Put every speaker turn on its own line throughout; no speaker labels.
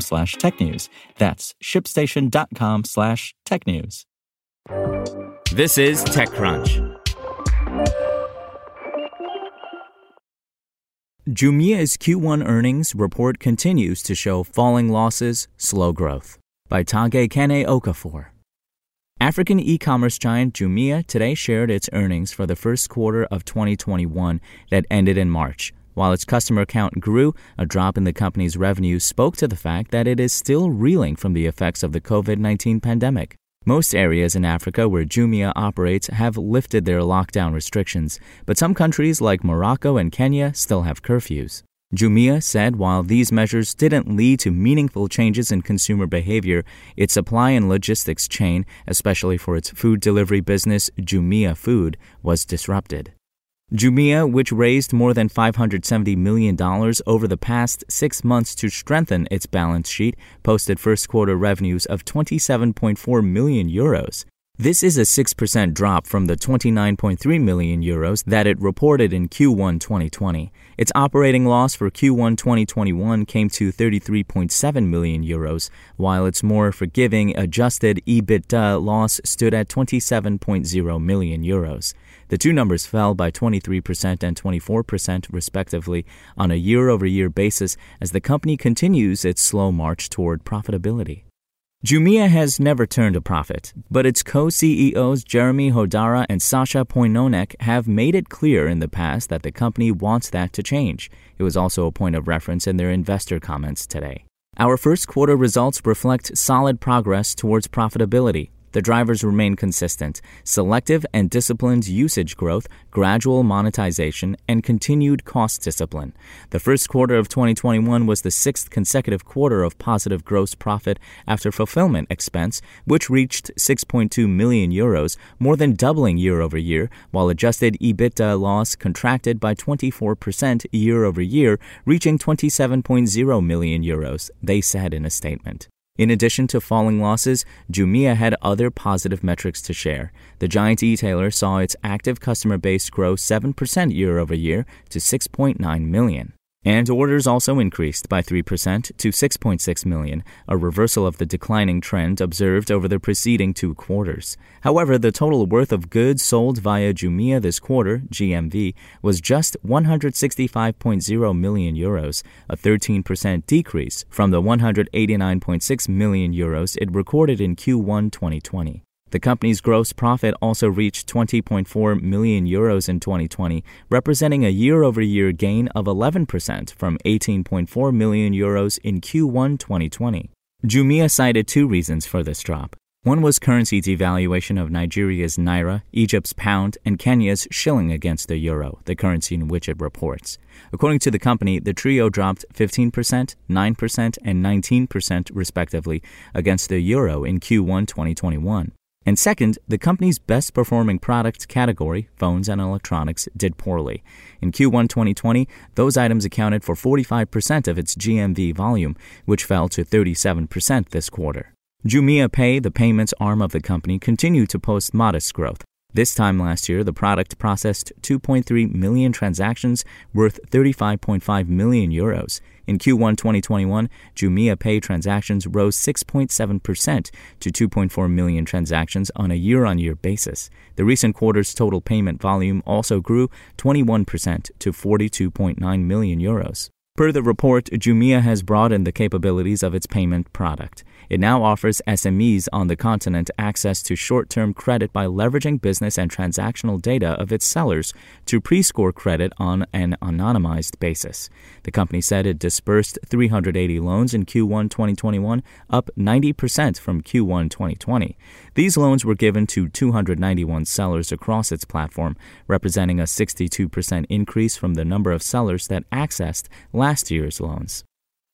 slash technews. That's shipstation.com slash technews.
This is TechCrunch.
Jumia's Q1 earnings report continues to show falling losses, slow growth. By Tage Kene Okafor. African e commerce giant Jumia today shared its earnings for the first quarter of 2021 that ended in March. While its customer count grew, a drop in the company's revenue spoke to the fact that it is still reeling from the effects of the COVID 19 pandemic. Most areas in Africa where Jumia operates have lifted their lockdown restrictions, but some countries like Morocco and Kenya still have curfews. Jumia said while these measures didn't lead to meaningful changes in consumer behavior, its supply and logistics chain, especially for its food delivery business, Jumia Food, was disrupted. Jumia, which raised more than $570 million over the past six months to strengthen its balance sheet, posted first quarter revenues of 27.4 million euros. This is a 6% drop from the 29.3 million euros that it reported in Q1 2020. Its operating loss for Q1 2021 came to 33.7 million euros, while its more forgiving adjusted EBITDA loss stood at 27.0 million euros. The two numbers fell by 23% and 24% respectively on a year-over-year basis as the company continues its slow march toward profitability. Jumia has never turned a profit, but its co-CEOs Jeremy Hodara and Sacha Poignonnec have made it clear in the past that the company wants that to change. It was also a point of reference in their investor comments today. Our first quarter results reflect solid progress towards profitability. The drivers remain consistent selective and disciplined usage growth, gradual monetization, and continued cost discipline. The first quarter of 2021 was the sixth consecutive quarter of positive gross profit after fulfillment expense, which reached 6.2 million euros, more than doubling year over year, while adjusted EBITDA loss contracted by 24% year over year, reaching 27.0 million euros, they said in a statement. In addition to falling losses, Jumia had other positive metrics to share. The giant e-tailer saw its active customer base grow 7% year over year to 6.9 million. And orders also increased by 3% to 6.6 million, a reversal of the declining trend observed over the preceding two quarters. However, the total worth of goods sold via Jumia this quarter, GMV, was just 165.0 million euros, a 13% decrease from the 189.6 million euros it recorded in Q1 2020. The company's gross profit also reached 20.4 million euros in 2020, representing a year-over-year gain of 11% from 18.4 million euros in Q1 2020. Jumia cited two reasons for this drop. One was currency devaluation of Nigeria's naira, Egypt's pound, and Kenya's shilling against the euro, the currency in which it reports. According to the company, the trio dropped 15%, 9%, and 19% respectively against the euro in Q1 2021. And second, the company's best performing product category, phones and electronics, did poorly. In Q1 2020, those items accounted for 45% of its GMV volume, which fell to 37% this quarter. Jumia Pay, the payments arm of the company, continued to post modest growth. This time last year, the product processed 2.3 million transactions worth 35.5 million euros. In Q1 2021, Jumia Pay transactions rose 6.7% to 2.4 million transactions on a year on year basis. The recent quarter's total payment volume also grew 21% to 42.9 million euros. Per the report, Jumia has broadened the capabilities of its payment product. It now offers SMEs on the continent access to short term credit by leveraging business and transactional data of its sellers to pre score credit on an anonymized basis. The company said it disbursed 380 loans in Q1 2021, up 90% from Q1 2020. These loans were given to 291 sellers across its platform, representing a 62% increase from the number of sellers that accessed last year's loans.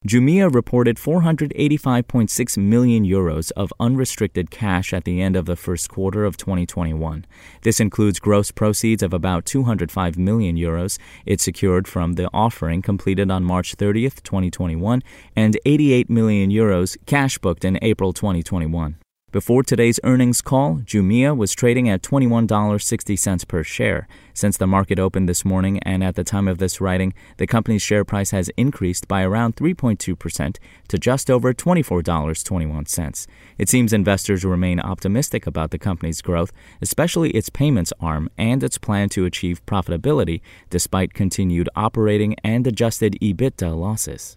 Jumia reported 485.6 million euros of unrestricted cash at the end of the first quarter of 2021. This includes gross proceeds of about 205 million euros it secured from the offering completed on March 30th, 2021, and 88 million euros cash booked in April 2021. Before today's earnings call, Jumia was trading at $21.60 per share. Since the market opened this morning and at the time of this writing, the company's share price has increased by around 3.2% to just over $24.21. It seems investors remain optimistic about the company's growth, especially its payments arm and its plan to achieve profitability despite continued operating and adjusted EBITDA losses.